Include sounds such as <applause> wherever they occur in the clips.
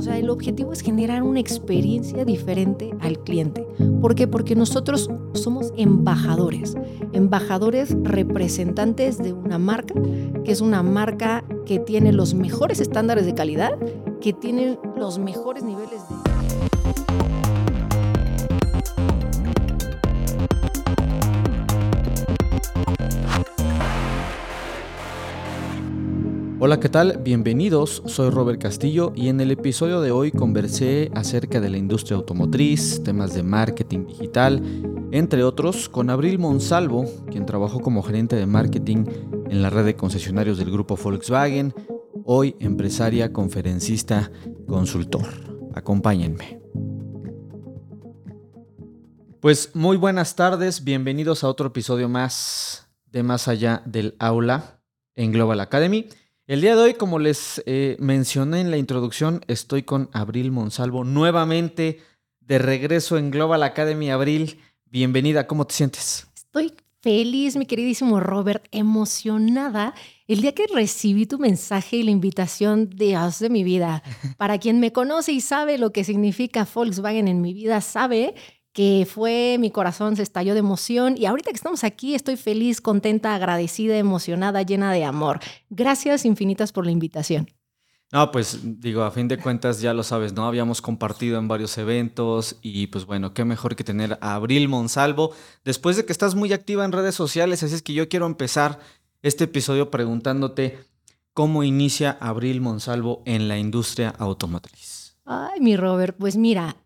O sea, el objetivo es generar una experiencia diferente al cliente. ¿Por qué? Porque nosotros somos embajadores, embajadores representantes de una marca, que es una marca que tiene los mejores estándares de calidad, que tiene los mejores niveles de... Hola, ¿qué tal? Bienvenidos, soy Robert Castillo y en el episodio de hoy conversé acerca de la industria automotriz, temas de marketing digital, entre otros, con Abril Monsalvo, quien trabajó como gerente de marketing en la red de concesionarios del grupo Volkswagen, hoy empresaria, conferencista, consultor. Acompáñenme. Pues muy buenas tardes, bienvenidos a otro episodio más de Más allá del aula en Global Academy. El día de hoy, como les eh, mencioné en la introducción, estoy con Abril Monsalvo nuevamente de regreso en Global Academy. Abril, bienvenida, ¿cómo te sientes? Estoy feliz, mi queridísimo Robert, emocionada el día que recibí tu mensaje y la invitación de Dios de mi vida. <laughs> Para quien me conoce y sabe lo que significa Volkswagen en mi vida, sabe que fue, mi corazón se estalló de emoción y ahorita que estamos aquí estoy feliz, contenta, agradecida, emocionada, llena de amor. Gracias infinitas por la invitación. No, pues digo, a fin de cuentas ya lo sabes, ¿no? Habíamos compartido en varios eventos y pues bueno, qué mejor que tener a Abril Monsalvo después de que estás muy activa en redes sociales, así es que yo quiero empezar este episodio preguntándote cómo inicia Abril Monsalvo en la industria automotriz. Ay, mi Robert, pues mira,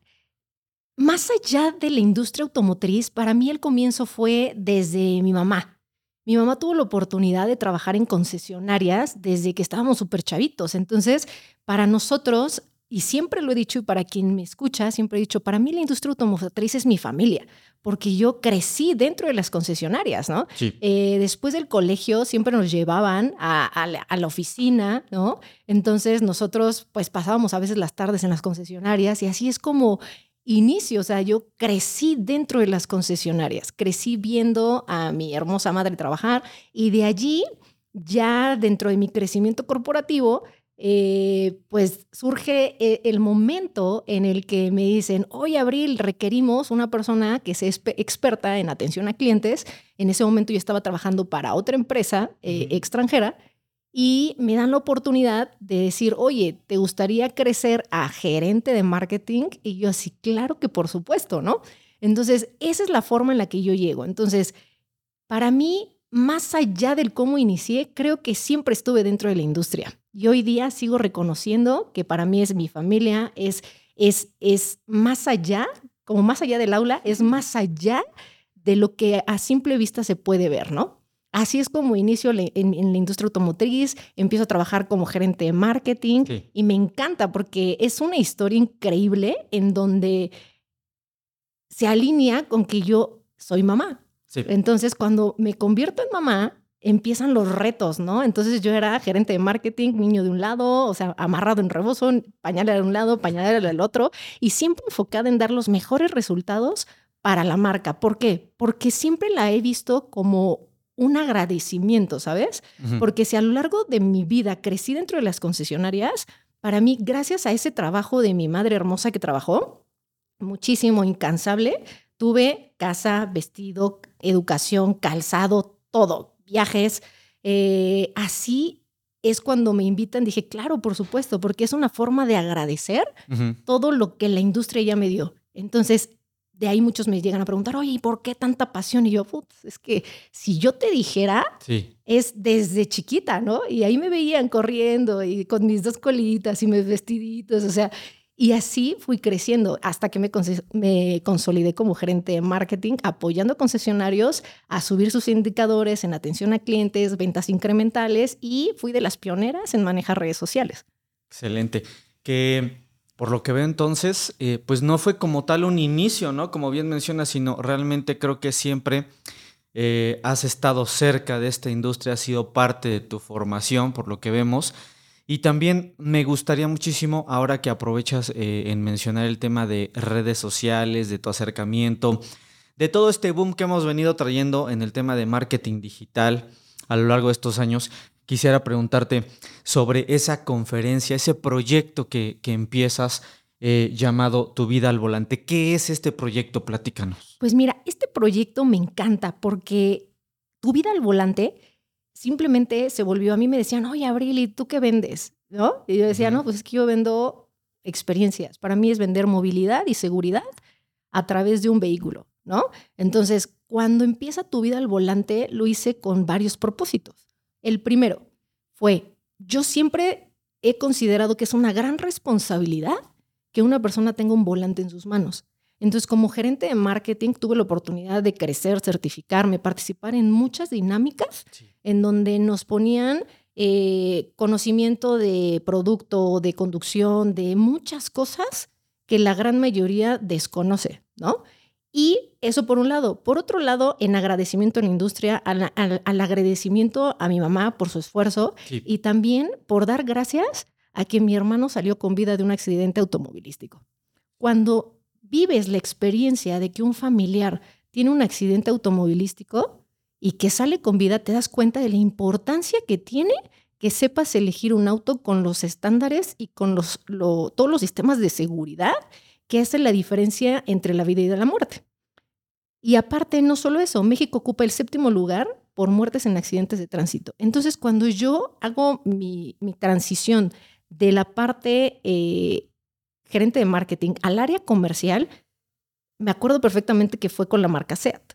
más allá de la industria automotriz, para mí el comienzo fue desde mi mamá. Mi mamá tuvo la oportunidad de trabajar en concesionarias desde que estábamos súper chavitos. Entonces, para nosotros, y siempre lo he dicho y para quien me escucha, siempre he dicho, para mí la industria automotriz es mi familia, porque yo crecí dentro de las concesionarias, ¿no? Eh, después del colegio siempre nos llevaban a, a, la oficina, ¿no? Entonces nosotros pues pasábamos a veces las tardes en las concesionarias y así es como inicio, o sea, yo crecí dentro de las concesionarias, crecí viendo a mi hermosa madre trabajar y de allí, ya dentro de mi crecimiento corporativo, eh, pues surge eh, el momento en el que me dicen, hoy Abril requerimos una persona que sea experta en atención a clientes. En ese momento yo estaba trabajando para otra empresa eh, extranjera y me dan la oportunidad de decir, oye, ¿te gustaría crecer a gerente de marketing? Y yo así, claro que por supuesto, ¿no? Entonces, esa es la forma en la que yo llego. Entonces, para mí, más allá del cómo inicié, creo que siempre estuve dentro de la industria. Y hoy día sigo reconociendo que para mí es mi familia, es, es, es más allá, como más allá del aula, es más allá de lo que a simple vista se puede ver, ¿no? Así es como inicio en, la industria automotriz, empiezo a trabajar como gerente de marketing y me encanta porque es una historia increíble en donde se alinea con que yo soy mamá. Entonces, cuando me convierto en mamá, empiezan los retos, ¿no? Entonces yo era gerente de marketing, niño de un lado, o sea, amarrado en rebozo, pañal de un lado, pañal del otro, y siempre enfocada en dar los mejores resultados para la marca. ¿Por qué? Porque siempre la he visto como un agradecimiento, ¿sabes? Porque si a lo largo de mi vida crecí dentro de las concesionarias, para mí, gracias a ese trabajo de mi madre hermosa que trabajó, muchísimo, incansable, tuve casa, vestido, educación, calzado, todo, viajes. Eh, así es cuando me invitan, dije, claro, por supuesto, porque es una forma de agradecer todo lo que la industria ya me dio. Entonces, de ahí muchos me llegan a preguntar, oye, ¿y por qué tanta pasión? Y yo, es que si yo te dijera, es desde chiquita, ¿no? Y ahí me veían corriendo y con mis dos colitas y mis vestiditos, o sea, y así fui creciendo hasta que me, me consolidé como gerente de marketing, apoyando a concesionarios a subir sus indicadores en atención a clientes, ventas incrementales y fui de las pioneras en manejar redes sociales. Excelente. Que por lo que veo entonces, eh, pues no fue como tal un inicio, ¿no? Como bien mencionas, sino realmente creo que siempre eh, has estado cerca de esta industria, ha sido parte de tu formación, por lo que vemos. Y también me gustaría muchísimo, ahora que aprovechas eh, en mencionar el tema de redes sociales, de tu acercamiento, de todo este boom que hemos venido trayendo en el tema de marketing digital a lo largo de estos años, quisiera preguntarte sobre esa conferencia, ese proyecto que, que empiezas eh, llamado Tu vida al volante. ¿Qué es este proyecto? Platícanos. Pues mira, este proyecto me encanta porque Tu vida al volante simplemente se volvió, a mí me decían, oye, Abril, ¿y tú qué vendes? ¿No? Y yo decía, no, pues es que yo vendo experiencias. Para mí es vender movilidad y seguridad a través de un vehículo, ¿no? Entonces, cuando empieza tu vida al volante, lo hice con varios propósitos. El primero fue, yo siempre he considerado que es una gran responsabilidad que una persona tenga un volante en sus manos. Entonces, como gerente de marketing, tuve la oportunidad de crecer, certificarme, participar en muchas dinámicas en donde nos ponían eh, conocimiento de producto, de conducción, de muchas cosas que la gran mayoría desconoce, ¿no? Y eso por un lado. Por otro lado, en agradecimiento a la industria, al, agradecimiento a mi mamá por su esfuerzo y también por dar gracias a que mi hermano salió con vida de un accidente automovilístico. Cuando vives la experiencia de que un familiar tiene un accidente automovilístico y que sale con vida, te das cuenta de la importancia que tiene que sepas elegir un auto con los estándares y con los, todos los sistemas de seguridad que hacen la diferencia entre la vida y la muerte. Y aparte, no solo eso, México ocupa el séptimo lugar por muertes en accidentes de tránsito. Entonces, cuando yo hago mi, transición de la parte eh, gerente de marketing al área comercial, me acuerdo perfectamente que fue con la marca SEAT.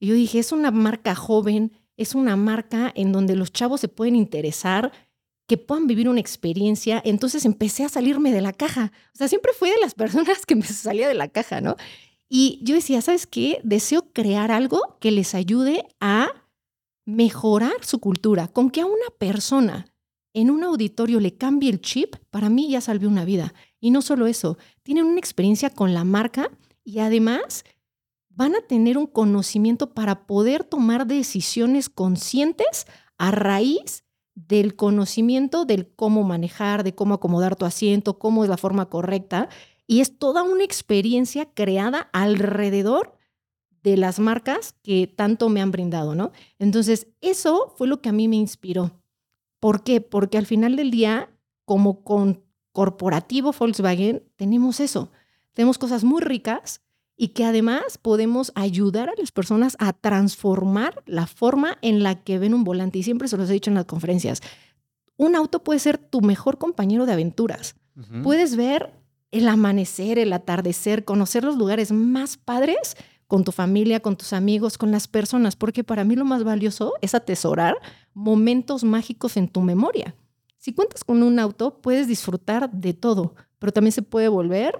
Y yo dije, es una marca joven, es una marca en donde los chavos se pueden interesar, que puedan vivir una experiencia. Entonces empecé a salirme de la caja. O sea, siempre fui de las personas que me salía de la caja, ¿no? Y yo decía, ¿sabes qué? Deseo crear algo que les ayude a mejorar su cultura. Con que a una persona en un auditorio le cambie el chip, para mí ya salvé una vida. Y no solo eso, tienen una experiencia con la marca y además van a tener un conocimiento para poder tomar decisiones conscientes a raíz del conocimiento del cómo manejar, de cómo acomodar tu asiento, cómo es la forma correcta. Y es toda una experiencia creada alrededor de las marcas que tanto me han brindado, ¿no? Entonces, eso fue lo que a mí me inspiró. ¿Por qué? Porque al final del día, como con corporativo Volkswagen, tenemos eso. Tenemos cosas muy ricas y que además podemos ayudar a las personas a transformar la forma en la que ven un volante. Y siempre se los he dicho en las conferencias, un auto puede ser tu mejor compañero de aventuras. Puedes ver el amanecer, el atardecer, conocer los lugares más padres con tu familia, con tus amigos, con las personas, porque para mí lo más valioso es atesorar momentos mágicos en tu memoria. Si cuentas con un auto, puedes disfrutar de todo, pero también se puede volver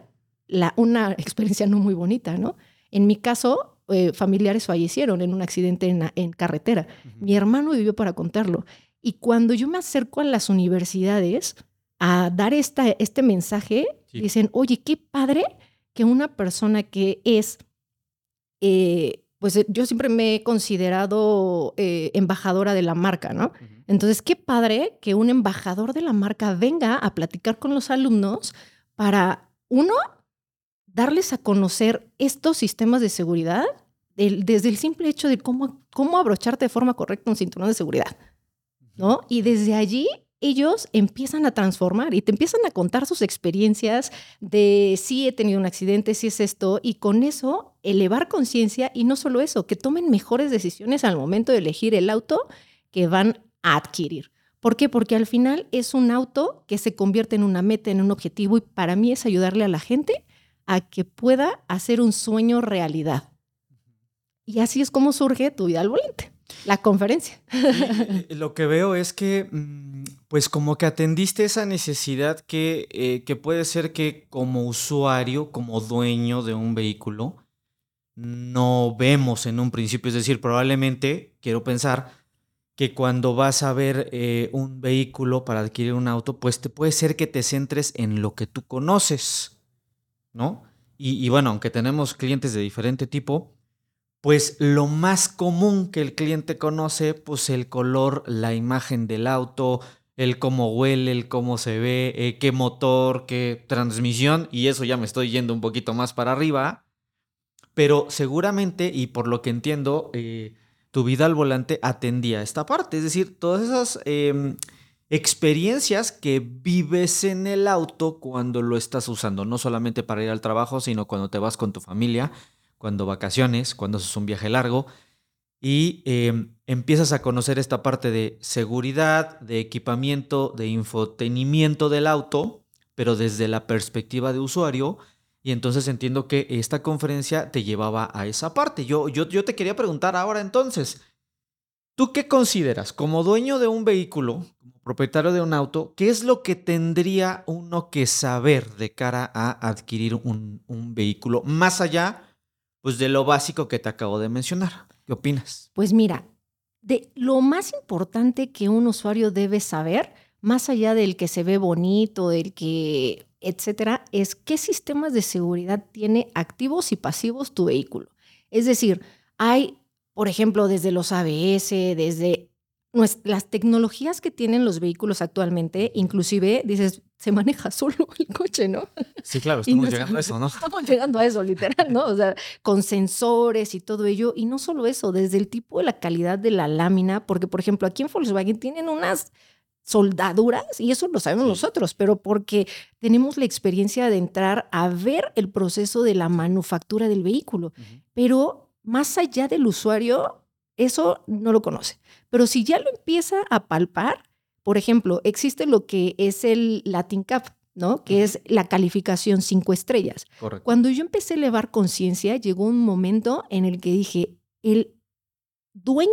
una <laughs> experiencia no muy bonita, ¿no? En mi caso, eh, familiares fallecieron en un accidente en, carretera. Mi hermano vivió para contarlo. Y cuando yo me acerco a las universidades a dar esta, este mensaje, dicen, oye, qué padre que una persona que es, eh, pues eh, yo siempre me he considerado embajadora de la marca, ¿no? Entonces, qué padre que un embajador de la marca venga a platicar con los alumnos para, uno, darles a conocer estos sistemas de seguridad desde el simple hecho de cómo, cómo abrocharte de forma correcta un cinturón de seguridad, ¿no? Y desde allí ellos empiezan a transformar y te empiezan a contar sus experiencias de si he tenido un accidente, si es esto, y con eso elevar conciencia y no solo eso, que tomen mejores decisiones al momento de elegir el auto que van a adquirir. ¿Por qué? Porque al final es un auto que se convierte en una meta, en un objetivo y para mí es ayudarle a la gente a que pueda hacer un sueño realidad. Y así es como surge tu vida al volante, la conferencia. lo que veo es que, mm, pues como que atendiste esa necesidad que, eh, que puede ser que como usuario, como dueño de un vehículo, no vemos en un principio. Es decir, probablemente, quiero pensar, que cuando vas a ver eh, un vehículo para adquirir un auto, pues te puede ser que te centres en lo que tú conoces. ¿No? Y, bueno, aunque tenemos clientes de diferente tipo, pues lo más común que el cliente conoce, pues el color, la imagen del auto, el cómo huele, el cómo se ve, eh, qué motor, qué transmisión, y eso ya me estoy yendo un poquito más para arriba. Pero seguramente, y por lo que entiendo, eh, tu vida al volante atendía esta parte. Es decir, todas esas em, experiencias que vives en el auto cuando lo estás usando, no solamente para ir al trabajo, sino cuando te vas con tu familia, cuando vacaciones, cuando haces un viaje largo y em, empiezas a conocer esta parte de seguridad, de equipamiento, de infotenimiento del auto, pero desde la perspectiva de usuario. Y entonces entiendo que esta conferencia te llevaba a esa parte. Yo, yo, yo te quería preguntar ahora entonces, ¿tú qué consideras como dueño de un vehículo, propietario de un auto, qué es lo que tendría uno que saber de cara a adquirir un, vehículo más allá pues, de lo básico que te acabo de mencionar? ¿Qué opinas? Pues mira, de lo más importante que un usuario debe saber, más allá del que se ve bonito, del que, etcétera, es qué sistemas de seguridad tiene activos y pasivos tu vehículo. Es decir, hay, por ejemplo, desde los ABS, desde las tecnologías que tienen los vehículos actualmente, inclusive dices, se maneja <laughs> solo el coche, ¿no? Sí, claro, <laughs> estamos llegando a eso, ¿no? Estamos llegando a eso, literal, ¿no? O sea, con sensores y todo ello. Y no solo eso, desde el tipo de la calidad de la lámina, porque, por ejemplo, aquí en Volkswagen tienen unas soldaduras, y eso lo sabemos nosotros, pero porque tenemos la experiencia de entrar a ver el proceso de la manufactura del vehículo. Pero más allá del usuario, eso no lo conoce. Pero si ya lo empieza a palpar, por ejemplo, existe lo que es el Latin Cup, ¿no? Que es la calificación cinco estrellas. Correcto. Cuando yo empecé a elevar conciencia, llegó un momento en el que dije, el dueño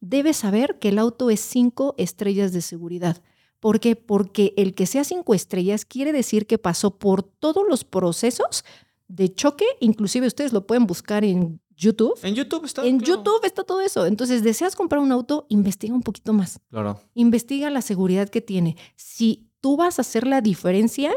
debe saber que el auto es cinco estrellas de seguridad. ¿Por qué? Porque el que sea cinco estrellas quiere decir que pasó por todos los procesos de choque, inclusive ustedes lo pueden buscar en YouTube. En YouTube está. En claro. YouTube está todo eso. Entonces, deseas comprar un auto, investiga un poquito más. Claro. Investiga la seguridad que tiene. Si tú vas a hacer la diferencia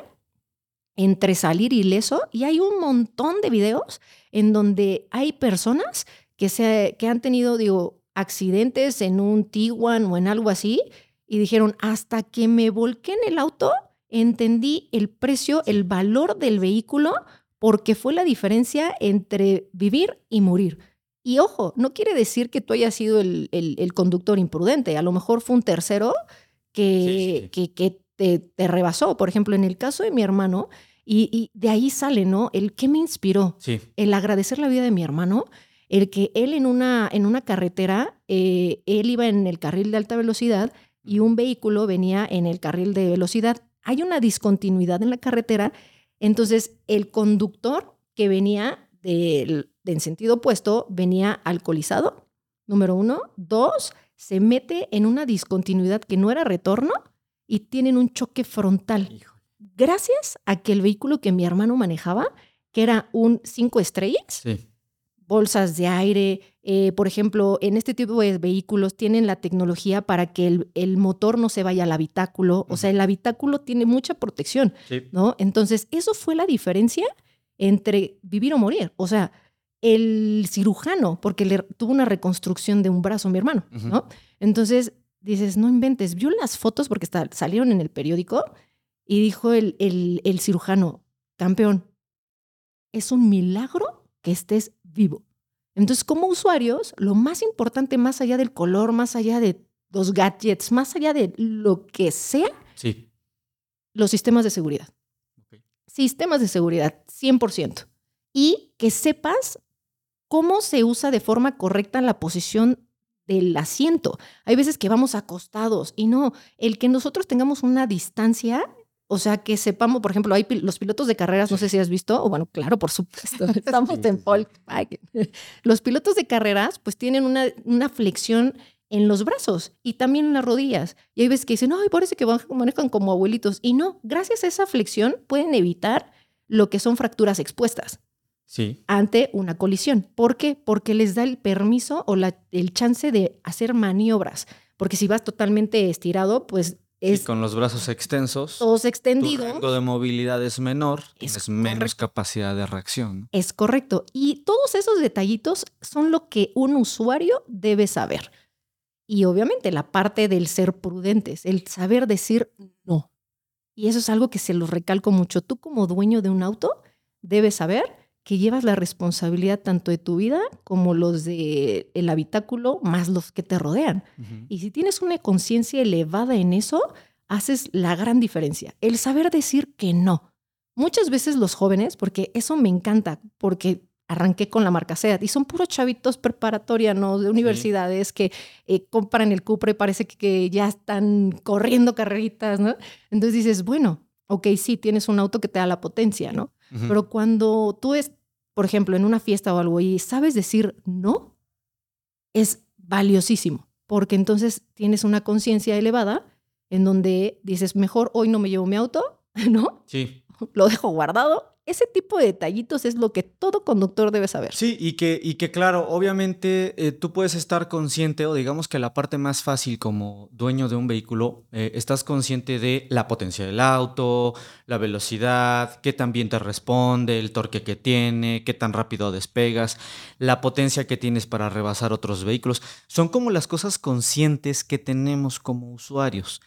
entre salir ileso, y hay un montón de videos en donde hay personas que, se, que han tenido, digo, accidentes en un Tiguan o en algo así, y dijeron, hasta que me volqué en el auto, entendí el precio, el valor del vehículo porque fue la diferencia entre vivir y morir. Y ojo, no quiere decir que tú hayas sido el, el, el conductor imprudente, a lo mejor fue un tercero que, sí, sí. que, que te, te, rebasó. Por ejemplo, en el caso de mi hermano, y, y, de ahí sale, ¿no? El que me inspiró, sí. el agradecer la vida de mi hermano, el que él en una, en una carretera, eh, él iba en el carril de alta velocidad y un vehículo venía en el carril de velocidad. Hay una discontinuidad en la carretera entonces, el conductor que venía del, en sentido opuesto venía alcoholizado, número uno. Dos, se mete en una discontinuidad que no era retorno y tienen un choque frontal. Hijo. Gracias a que el vehículo que mi hermano manejaba, que era un cinco estrellas, sí. Bolsas de aire, eh, por ejemplo, en este tipo de vehículos tienen la tecnología para que el, el motor no se vaya al habitáculo. O sea, el habitáculo tiene mucha protección, sí. ¿no? Entonces, eso fue la diferencia entre vivir o morir. O sea, el cirujano, porque le tuvo una reconstrucción de un brazo a mi hermano, uh -huh. ¿no? Entonces, dices, no inventes, vio las fotos porque está, salieron en el periódico y dijo el, el, el cirujano, campeón, es un milagro que estés vivo. Entonces, como usuarios, lo más importante, más allá del color, más allá de los gadgets, más allá de lo que sea, sí. los sistemas de seguridad. Okay. Sistemas de seguridad, 100%. Y que sepas cómo se usa de forma correcta la posición del asiento. Hay veces que vamos acostados y no, el que nosotros tengamos una distancia o sea, que sepamos, por ejemplo, hay pil los pilotos de carreras, no sé si has visto, o bueno, claro, por supuesto, <laughs> estamos en Volkswagen. <laughs> Los pilotos de carreras, pues tienen una, una, flexión en los brazos y también en las rodillas. Y hay veces que dicen, ay, parece que manejan como abuelitos. Y no, gracias a esa flexión pueden evitar lo que son fracturas expuestas. Sí. Ante una colisión. ¿Por qué? Porque les da el permiso o la, el chance de hacer maniobras. Porque si vas totalmente estirado, pues es y con los brazos extensos, todos extendidos. Tu rango de movilidad es menor, Es tienes menos capacidad de reacción. Es correcto. Y todos esos detallitos son lo que un usuario debe saber. Y obviamente la parte del ser prudentes, el saber decir no. Y eso es algo que se lo recalco mucho. Tú como dueño de un auto debes saber que llevas la responsabilidad tanto de tu vida como los del el habitáculo, más los que te rodean. Y si tienes una conciencia elevada en eso, haces la gran diferencia. El saber decir que no. Muchas veces los jóvenes, porque eso me encanta, porque arranqué con la marca SEAT y son puros chavitos preparatorianos de universidades que eh, compran el Cupra y parece que, ya están corriendo carreritas, ¿no? Entonces dices, bueno, ok, sí, tienes un auto que te da la potencia, ¿no? Pero cuando tú es, por ejemplo, en una fiesta o algo y sabes decir no, es valiosísimo, porque entonces tienes una conciencia elevada en donde dices, mejor hoy no me llevo mi auto, <laughs> ¿no? Sí. Lo dejo guardado ese tipo de detallitos es lo que todo conductor debe saber. Sí, y que, y que claro, obviamente eh, tú puedes estar consciente, o digamos que la parte más fácil como dueño de un vehículo, eh, estás consciente de la potencia del auto, la velocidad, qué tan bien te responde, el torque que tiene, qué tan rápido despegas, la potencia que tienes para rebasar otros vehículos. Son como las cosas conscientes que tenemos como usuarios.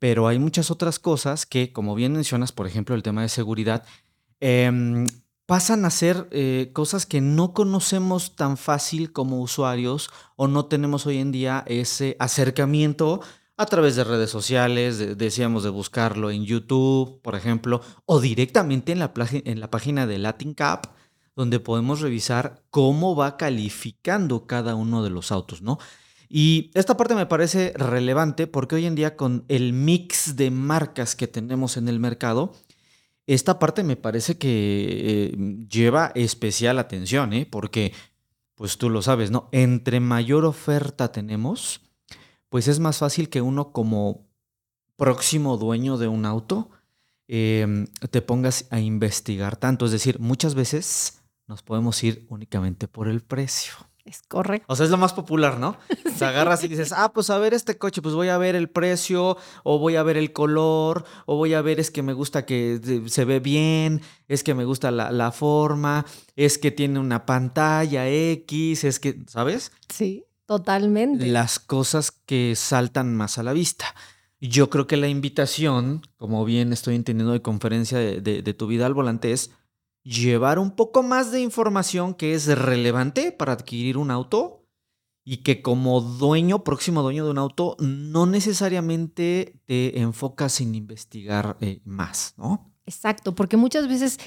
Pero hay muchas otras cosas que, como bien mencionas, por ejemplo, el tema de seguridad, Em, pasan a ser eh, cosas que no conocemos tan fácil como usuarios o no tenemos hoy en día ese acercamiento a través de redes sociales, decíamos de buscarlo en YouTube, por ejemplo, o directamente en la, en la página de Latin Cap, donde podemos revisar cómo va calificando cada uno de los autos, ¿no? Y esta parte me parece relevante porque hoy en día con el mix de marcas que tenemos en el mercado, esta parte me parece que eh, lleva especial atención, ¿eh? porque, pues tú lo sabes, ¿no? Entre mayor oferta tenemos, pues es más fácil que uno como próximo dueño de un auto em, te pongas a investigar tanto. Es decir, muchas veces nos podemos ir únicamente por el precio. Es correcto. O sea, es lo más popular, ¿no? <laughs> Te agarras y dices, ah, pues a ver este coche, pues voy a ver el precio, o voy a ver el color, o voy a ver es que me gusta que se ve bien, es que me gusta la, la forma, es que tiene una pantalla X, es que, ¿sabes? Sí, totalmente. Las cosas que saltan más a la vista. Yo creo que la invitación, como bien estoy entendiendo de conferencia de, de tu vida al volante, es llevar un poco más de información que es relevante para adquirir un auto y que como dueño, próximo dueño de un auto, no necesariamente te enfocas en investigar eh, más, ¿no? Exacto, porque muchas veces,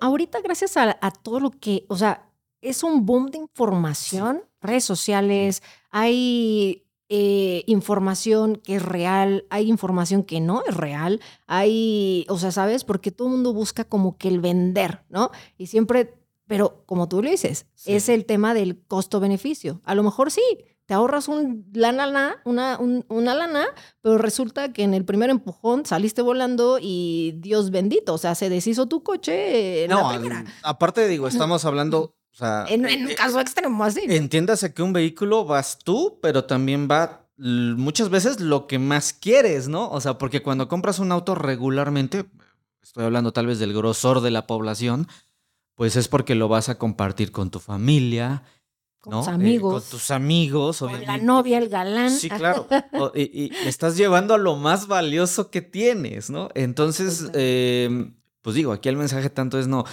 ahorita gracias a, a, todo lo que, o sea, es un boom de información, redes sociales, hay eh, información que es real, hay información que no es real, hay, o sea, ¿sabes? Porque todo el mundo busca como que el vender, ¿no? Y siempre, pero como tú lo dices, es el tema del costo-beneficio. A lo mejor sí, te ahorras un lana, una, una lana, pero resulta que en el primer empujón saliste volando y Dios bendito, o sea, se deshizo tu coche. no, aparte digo, estamos hablando o sea, en, un eh, caso extremo así. Entiéndase que un vehículo vas tú, pero también va muchas veces lo que más quieres, ¿no? O sea, porque cuando compras un auto regularmente, estoy hablando tal vez del grosor de la población, pues es porque lo vas a compartir con tu familia, con tus amigos. con tus amigos, con la novia, el galán. Sí, claro. y, estás llevando a lo más valioso que tienes, ¿no? Entonces, eh, pues digo, aquí el mensaje tanto es no,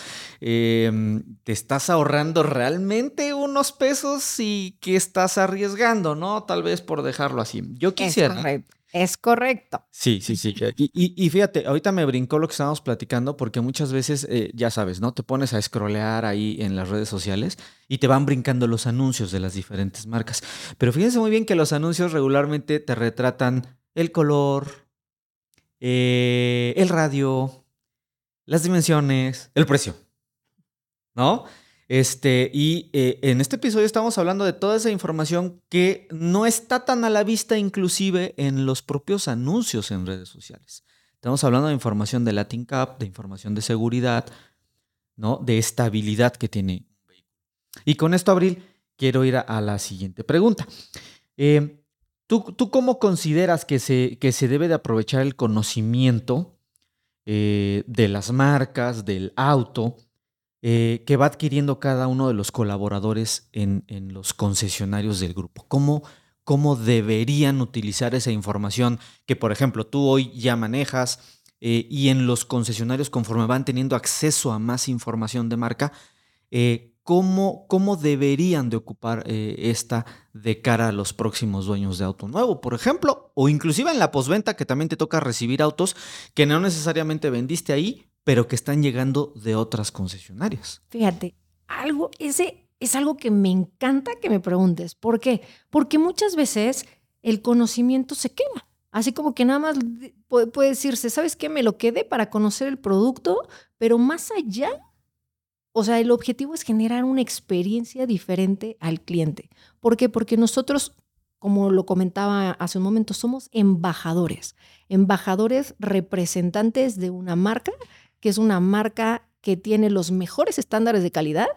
em, te estás ahorrando realmente unos pesos y que estás arriesgando, ¿no? Tal vez por dejarlo así. Yo quisiera. Es correcto. Es correcto. Sí, sí, sí. Y, fíjate, ahorita me brincó lo que estábamos platicando porque muchas veces, eh, ya sabes, ¿no? Te pones a scrollear ahí en las redes sociales y te van brincando los anuncios de las diferentes marcas. Pero fíjense muy bien que los anuncios regularmente te retratan el color, eh, el radio, las dimensiones, el precio. ¿No? Este, y eh, en este episodio estamos hablando de toda esa información que no está tan a la vista inclusive en los propios anuncios en redes sociales. Estamos hablando de información de Latin Cup, de información de seguridad, ¿no? De estabilidad que tiene. Y con esto, Abril, quiero ir a, la siguiente pregunta. Eh, ¿tú, ¿tú, cómo consideras que se, que se debe de aprovechar el conocimiento eh, de las marcas, del auto, eh, que va adquiriendo cada uno de los colaboradores en, los concesionarios del grupo. ¿Cómo, ¿Cómo, deberían utilizar esa información que, por ejemplo, tú hoy ya manejas eh, y en los concesionarios conforme van teniendo acceso a más información de marca, ¿cómo, ¿Cómo deberían de ocupar eh, esta de cara a los próximos dueños de auto nuevo, por ejemplo? O inclusive en la posventa que también te toca recibir autos que no necesariamente vendiste ahí, pero que están llegando de otras concesionarias. Fíjate, algo, ese es algo que me encanta que me preguntes. ¿Por qué? Porque muchas veces el conocimiento se queda. Así como que nada más puede, decirse, ¿sabes qué? Me lo quedé para conocer el producto, pero más allá, o sea, el objetivo es generar una experiencia diferente al cliente. ¿Por qué? Porque nosotros, como lo comentaba hace un momento, somos embajadores, embajadores representantes de una marca, que es una marca que tiene los mejores estándares de calidad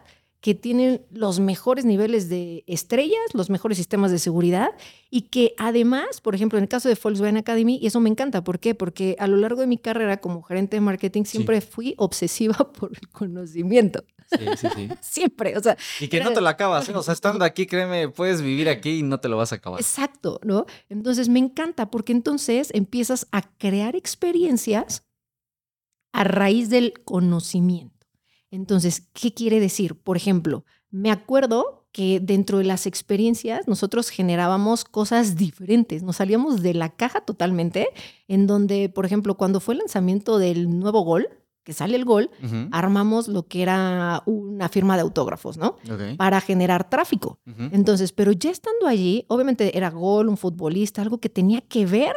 que tienen los mejores niveles de estrellas, los mejores sistemas de seguridad y que además, por ejemplo, en el caso de Volkswagen Academy, y eso me encanta, ¿por qué? Porque a lo largo de mi carrera como gerente de marketing siempre fui obsesiva <laughs> por el conocimiento. Sí, sí, sí. <laughs> siempre, o sea. Y que no te lo acabas, ¿eh? o sea, estando aquí, créeme, puedes vivir aquí y no te lo vas a acabar. Exacto, ¿no? Entonces me encanta porque entonces empiezas a crear experiencias a raíz del conocimiento. Entonces, ¿qué quiere decir? Por ejemplo, me acuerdo que dentro de las experiencias nosotros generábamos cosas diferentes, nos salíamos de la caja totalmente, en donde, por ejemplo, cuando fue el lanzamiento del nuevo Gol, que sale el Gol, armamos lo que era una firma de autógrafos, ¿no? Para generar tráfico. Entonces, pero ya estando allí, obviamente era Gol, un futbolista, algo que tenía que ver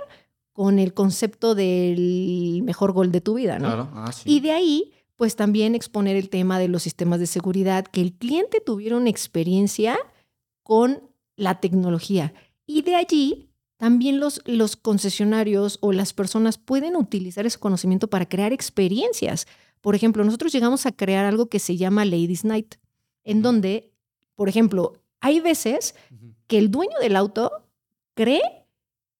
con el concepto del mejor gol de tu vida, ¿no? Claro. Ah, sí. Y de ahí pues también exponer el tema de los sistemas de seguridad, que el cliente tuviera una experiencia con la tecnología. Y de allí también los, los concesionarios o las personas pueden utilizar ese conocimiento para crear experiencias. Por ejemplo, nosotros llegamos a crear algo que se llama Ladies Night, en donde, por ejemplo, hay veces que el dueño del auto cree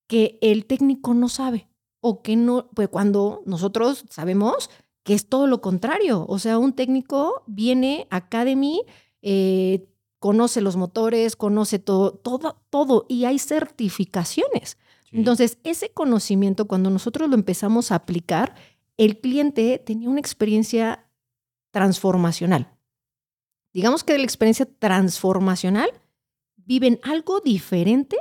que el técnico no sabe o que no, pues cuando nosotros sabemos que es todo lo contrario. O sea, un técnico viene a Academy, eh, conoce los motores, conoce todo, todo, todo, y hay certificaciones. Entonces, ese conocimiento, cuando nosotros lo empezamos a aplicar, el cliente tenía una experiencia transformacional. Digamos que de la experiencia transformacional viven algo diferente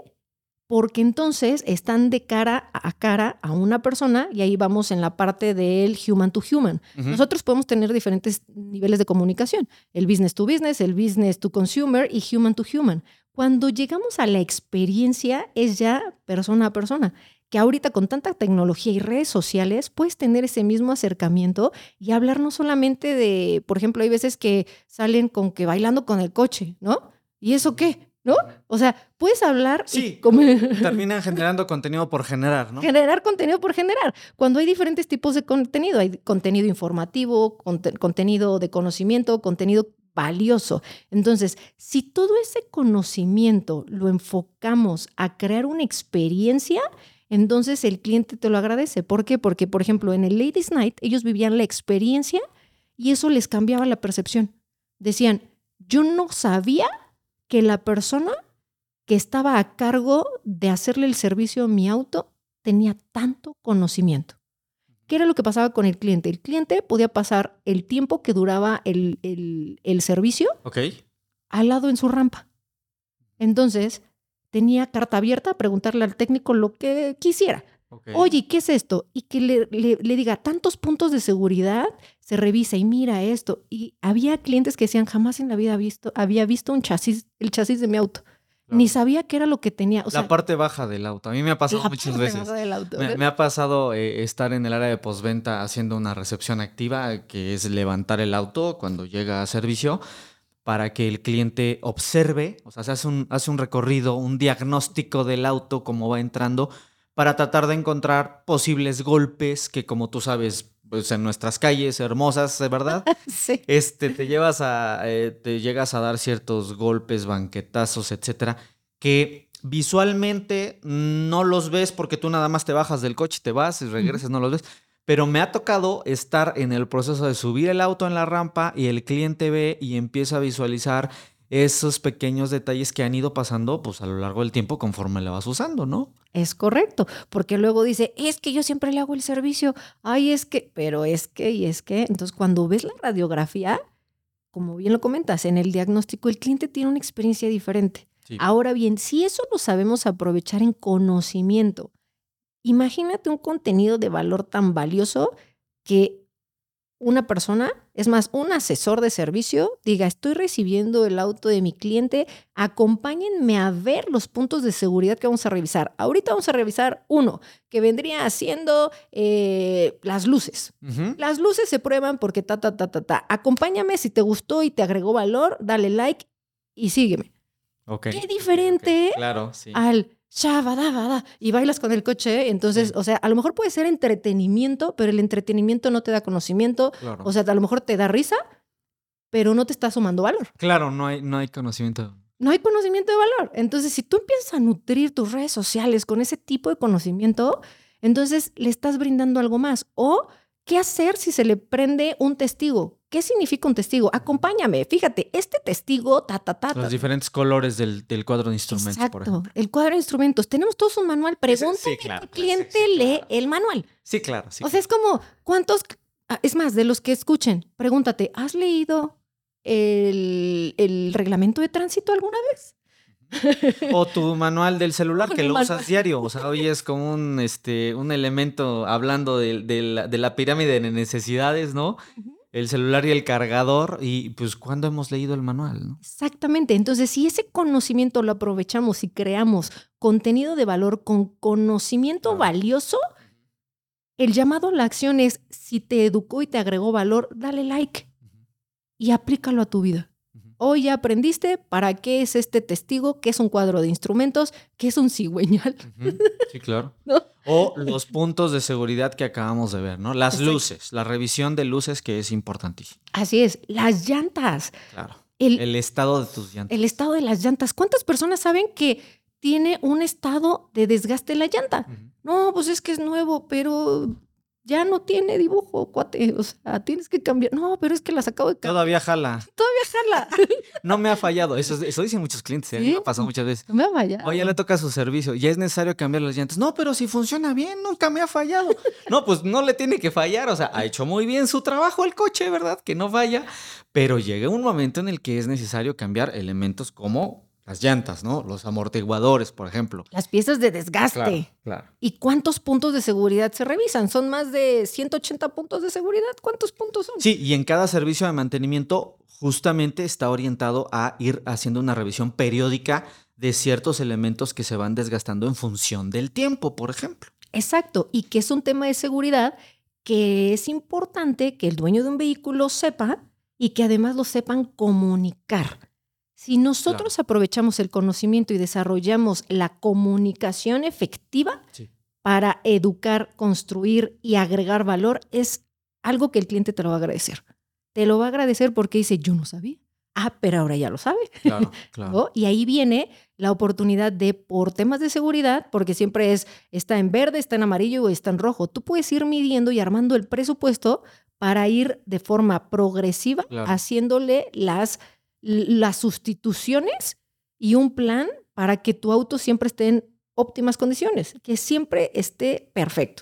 porque entonces están de cara a cara a una persona y ahí vamos en la parte del human to human. Nosotros podemos tener diferentes niveles de comunicación, el business to business, el business to consumer y human to human. Cuando llegamos a la experiencia es ya persona a persona, que ahorita con tanta tecnología y redes sociales puedes tener ese mismo acercamiento y hablar no solamente de, por ejemplo, hay veces que salen con que bailando con el coche, ¿no? ¿Y eso qué? ¿No? O sea, puedes hablar. Sí, <laughs> terminan generando contenido por generar, ¿no? Generar contenido por generar. Cuando hay diferentes tipos de contenido, hay contenido informativo, contenido de conocimiento, contenido valioso. Entonces, si todo ese conocimiento lo enfocamos a crear una experiencia, entonces el cliente te lo agradece. ¿Por qué? Porque, por ejemplo, en el Ladies Night ellos vivían la experiencia y eso les cambiaba la percepción. Decían, yo no sabía que la persona que estaba a cargo de hacerle el servicio a mi auto tenía tanto conocimiento. ¿Qué era lo que pasaba con el cliente? El cliente podía pasar el tiempo que duraba el, el, servicio al lado en su rampa. Entonces, tenía carta abierta a preguntarle al técnico lo que quisiera. Oye, ¿qué es esto? Y que le, le, diga tantos puntos de seguridad, se revisa y mira esto. Y había clientes que decían, jamás en la vida visto, había visto un chasis, el chasis de mi auto. Ni sabía qué era lo que tenía. la parte baja del auto. A mí me ha pasado muchas veces. me, ha pasado eh, estar en el área de postventa haciendo una recepción activa, que es levantar el auto cuando llega a servicio para que el cliente observe, o sea, se hace un, hace un recorrido, un diagnóstico del auto, cómo va entrando, para tratar de encontrar posibles golpes que, como tú sabes, pues en nuestras calles hermosas, ¿verdad? <laughs> sí. Este, te llevas a, eh, te llegas a dar ciertos golpes, banquetazos, etcétera, que visualmente no los ves porque tú nada más te bajas del coche, te vas y regresas, no los ves. Pero me ha tocado estar en el proceso de subir el auto en la rampa y el cliente ve y empieza a visualizar esos pequeños detalles que han ido pasando pues a lo largo del tiempo conforme la vas usando, ¿no? Es correcto, porque luego dice, es que yo siempre le hago el servicio, ay, es que, pero es que, y es que, entonces cuando ves la radiografía, como bien lo comentas, en el diagnóstico el cliente tiene una experiencia diferente. Ahora bien, si eso lo sabemos aprovechar en conocimiento, imagínate un contenido de valor tan valioso que una persona, es más, un asesor de servicio, diga, estoy recibiendo el auto de mi cliente, acompáñenme a ver los puntos de seguridad que vamos a revisar. Ahorita vamos a revisar uno, que vendría haciendo eh, las luces. Las luces se prueban porque ta, ta, ta, ta, ta. Acompáñame si te gustó y te agregó valor, dale like y sígueme. Qué diferente Claro, sí. al y bailas con el coche. Entonces, o sea, a lo mejor puede ser entretenimiento, pero el entretenimiento no te da conocimiento. O sea, a lo mejor te da risa, pero no te está sumando valor. Claro, no hay, no hay conocimiento. No hay conocimiento de valor. Entonces, si tú empiezas a nutrir tus redes sociales con ese tipo de conocimiento, entonces le estás brindando algo más. O, ¿qué hacer si se le prende un testigo? ¿Qué significa un testigo? Acompáñame. Fíjate, este testigo, ta, ta, ta. Los diferentes colores del, cuadro de instrumentos, por ejemplo. El cuadro de instrumentos. Tenemos todos un manual. Pregúntale sí, claro, cliente lee el manual. Sí, claro. Sí, o sea, es como, ¿cuántos? Ah, es más, de los que escuchen, pregúntate, ¿has leído el, el reglamento de tránsito alguna vez? O tu manual del celular <laughs> que lo usas diario. O sea, hoy es como un, este, un elemento hablando de, la, de la, pirámide de necesidades, ¿no? el celular y el cargador y pues cuando hemos leído el manual, ¿no? Exactamente. Entonces, si ese conocimiento lo aprovechamos y creamos contenido de valor con conocimiento valioso, el llamado a la acción es, si te educó y te agregó valor, dale like y aplícalo a tu vida. Hoy ya aprendiste para qué es este testigo, qué es un cuadro de instrumentos, qué es un cigüeñal. Sí, claro. <laughs> O los puntos de seguridad que acabamos de ver, ¿no? Las luces, la revisión de luces que es importantísimo. Así es, las llantas. Claro. El, estado de tus llantas. El estado de las llantas. ¿Cuántas personas saben que tiene un estado de desgaste la llanta? No, pues es que es nuevo, pero ya no tiene dibujo, cuate. O sea, tienes que cambiar. No, pero es que las acabo de cambiar. Todavía jala. Todavía jala. <laughs> no me ha fallado. Eso, eso dicen muchos clientes. ¿eh? Me ha pasado muchas veces. No me ha fallado. Oye, ya le toca su servicio. Ya es necesario cambiar las llantas. No, pero si funciona bien, nunca me ha fallado. no, pues no le tiene que fallar. O sea, ha hecho muy bien su trabajo el coche, ¿verdad? Que no falla. Pero llega un momento en el que es necesario cambiar elementos como las llantas, ¿no? Los amortiguadores, por ejemplo. Las piezas de desgaste. Claro, ¿Y cuántos puntos de seguridad se revisan? ¿Son más de 180 puntos de seguridad? ¿Cuántos puntos son? Sí, y en cada servicio de mantenimiento justamente está orientado a ir haciendo una revisión periódica de ciertos elementos que se van desgastando en función del tiempo, por ejemplo. Exacto, y que es un tema de seguridad que es importante que el dueño de un vehículo sepa y que además lo sepan comunicar. Si nosotros aprovechamos el conocimiento y desarrollamos la comunicación efectiva para educar, construir y agregar valor, es algo que el cliente te lo va a agradecer. Te lo va a agradecer porque dice, yo no sabía. Ah, pero ahora ya lo sabe. Claro, <laughs> claro. Y ahí viene la oportunidad de, por temas de seguridad, porque siempre es, está en verde, está en amarillo o está en rojo, tú puedes ir midiendo y armando el presupuesto para ir de forma progresiva haciéndole las las sustituciones y un plan para que tu auto siempre esté en óptimas condiciones, que siempre esté perfecto.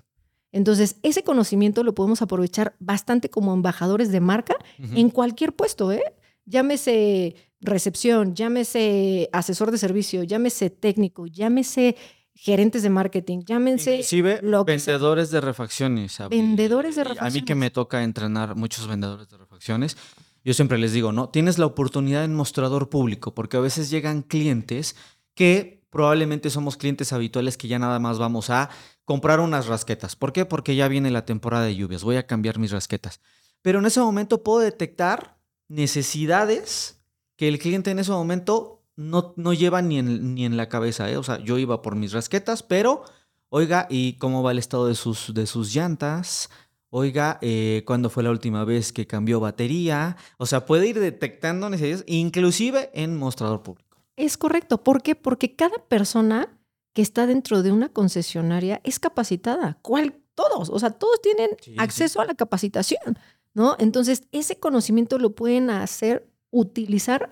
Entonces, ese conocimiento lo podemos aprovechar bastante como embajadores de marca en cualquier puesto, ¿eh? Llámese recepción, llámese asesor de servicio, llámese técnico, llámese gerentes de marketing, llámense Inclusive vendedores de refacciones. Vendedores de refacciones. A mí que me toca entrenar muchos vendedores de refacciones, yo siempre les digo, ¿no? Tienes la oportunidad en mostrador público, porque a veces llegan clientes que probablemente somos clientes habituales que ya nada más vamos a comprar unas rasquetas. ¿Por qué? Porque ya viene la temporada de lluvias, voy a cambiar mis rasquetas. Pero en ese momento puedo detectar necesidades que el cliente en ese momento no, no lleva ni en, ni en la cabeza. ¿eh? O sea, yo iba por mis rasquetas, pero, oiga, ¿y cómo va el estado de sus, de sus llantas? Oiga, eh, ¿cuándo fue la última vez que cambió batería? O sea, puede ir detectando necesidades, inclusive en mostrador público. Es correcto. ¿Por qué? Porque cada persona que está dentro de una concesionaria es capacitada. ¿Cuál? Todos. O sea, todos tienen acceso a la capacitación, ¿no? Entonces, ese conocimiento lo pueden hacer, utilizar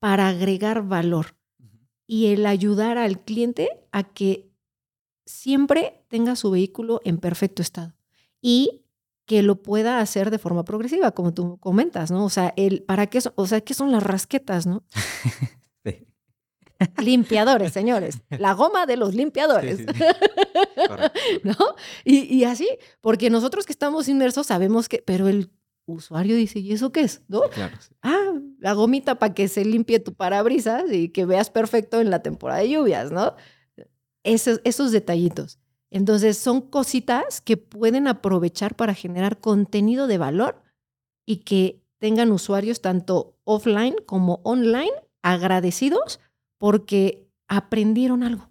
para agregar valor y el ayudar al cliente a que siempre tenga su vehículo en perfecto estado. Y que lo pueda hacer de forma progresiva, como tú comentas, ¿no? O sea, el, ¿para qué son, o sea, qué son las rasquetas, no? <laughs> Limpiadores, señores. <laughs> La goma de los limpiadores. <laughs> ¿No? Y, y, así, porque nosotros que estamos inmersos sabemos que, pero el usuario dice, ¿y eso qué es? ¿No? claro, ah, la gomita para que se limpie tu parabrisas y que veas perfecto en la temporada de lluvias, ¿no? Esos, esos detallitos. Entonces, son cositas que pueden aprovechar para generar contenido de valor y que tengan usuarios tanto offline como online agradecidos porque aprendieron algo.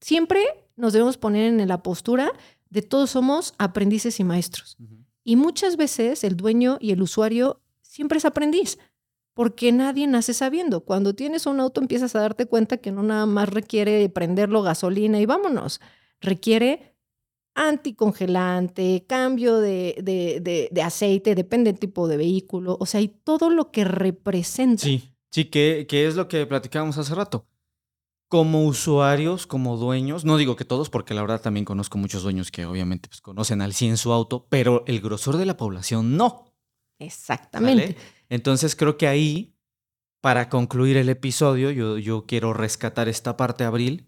Siempre nos debemos poner en la postura de todos somos aprendices y maestros. Y muchas veces el dueño y el usuario siempre es aprendiz, porque nadie nace sabiendo. Cuando tienes un auto empiezas a darte cuenta que no nada más requiere prenderlo gasolina y vámonos. Requiere anticongelante, cambio de, de, de, aceite, depende del tipo de vehículo, o sea, y todo lo que representa. Sí. Sí, que, es lo que platicábamos hace rato. Como usuarios, como dueños, no digo que todos, porque la verdad también conozco muchos dueños que obviamente pues, conocen al 100 su auto, pero el grosor de la población no. Exactamente. Entonces creo que ahí, para concluir el episodio, yo, yo quiero rescatar esta parte, Abril,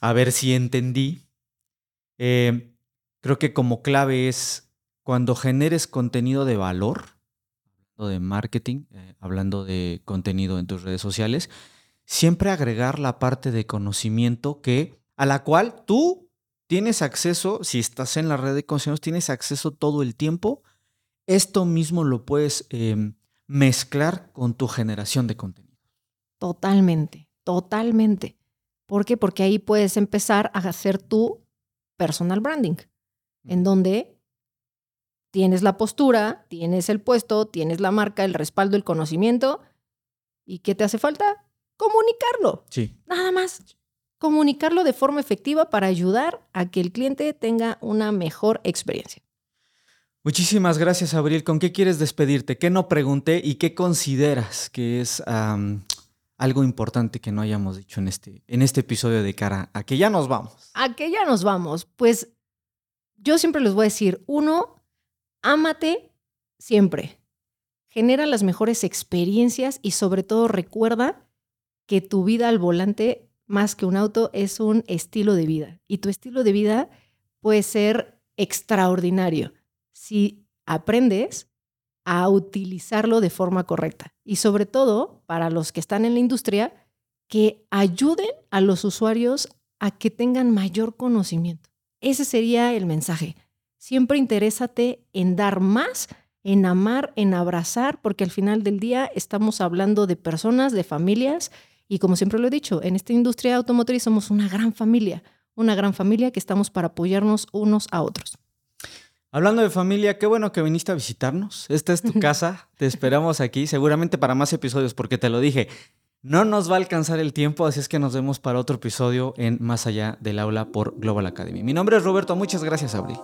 a ver si entendí. Eh, creo que como clave es cuando generes contenido de valor, de marketing, eh, hablando de contenido en tus redes sociales, siempre agregar la parte de conocimiento que a la cual tú tienes acceso, si estás en la red de conocimientos, tienes acceso todo el tiempo. Esto mismo lo puedes em, mezclar con tu generación de contenido. Totalmente, totalmente. ¿Por qué? Porque ahí puedes empezar a hacer tu personal branding, en donde tienes la postura, tienes el puesto, tienes la marca, el respaldo, el conocimiento. ¿Y qué te hace falta? Comunicarlo. Sí. Nada más. Comunicarlo de forma efectiva para ayudar a que el cliente tenga una mejor experiencia. Muchísimas gracias, Abril. ¿Con qué quieres despedirte? ¿Qué no pregunté y qué consideras que es algo importante que no hayamos dicho en este, en este episodio de cara a que ya nos vamos? A que ya nos vamos. Pues yo siempre les voy a decir, uno, Ámate siempre. Genera las mejores experiencias y sobre todo recuerda que tu vida al volante, más que un auto, es un estilo de vida. Y tu estilo de vida puede ser extraordinario si aprendes a utilizarlo de forma correcta. Y sobre todo, para los que están en la industria, que ayuden a los usuarios a que tengan mayor conocimiento. Ese sería el mensaje. Siempre interésate en dar más, en amar, en abrazar, porque al final del día estamos hablando de personas, de familias, y como siempre lo he dicho, en esta industria automotriz somos una gran familia, una gran familia que estamos para apoyarnos unos a otros. Hablando de familia, qué bueno que viniste a visitarnos. Esta es tu <laughs> casa, te esperamos aquí, seguramente para más episodios, porque te lo dije, no nos va a alcanzar el tiempo, así es que nos vemos para otro episodio en Más allá del aula por Global Academy. Mi nombre es Roberto, muchas gracias, Abril.